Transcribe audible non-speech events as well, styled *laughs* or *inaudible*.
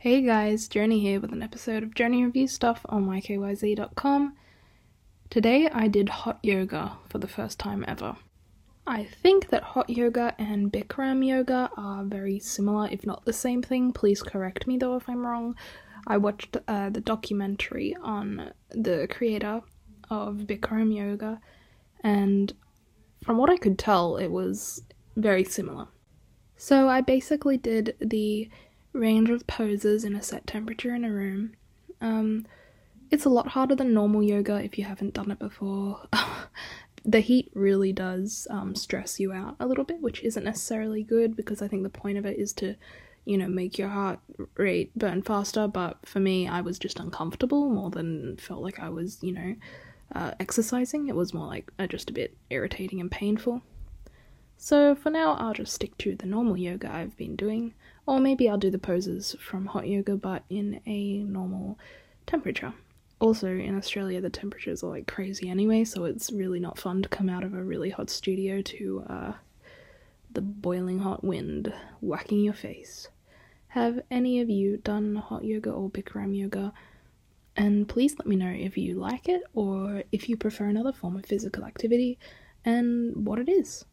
Hey guys, Journey here with an episode of Journey Review Stuff on mykyz.com. Today I did hot yoga for the first time ever. I think that hot yoga and Bikram yoga are very similar, if not the same thing. Please correct me though if I'm wrong. I watched uh, the documentary on the creator of Bikram yoga, and from what I could tell, it was very similar. So I basically did the range of poses in a set temperature in a room. Um, it's a lot harder than normal yoga if you haven't done it before. *laughs* the heat really does um, stress you out a little bit, which isn't necessarily good because I think the point of it is to, you know, make your heart rate burn faster. But for me, I was just uncomfortable more than felt like I was, you know, uh, exercising. It was more like uh, just a bit irritating and painful. So for now, I'll just stick to the normal yoga I've been doing, or maybe I'll do the poses from hot yoga but in a normal temperature. Also, in Australia, the temperatures are like crazy anyway, so it's really not fun to come out of a really hot studio to uh, the boiling hot wind whacking your face. Have any of you done hot yoga or Bikram yoga? And please let me know if you like it or if you prefer another form of physical activity and what it is.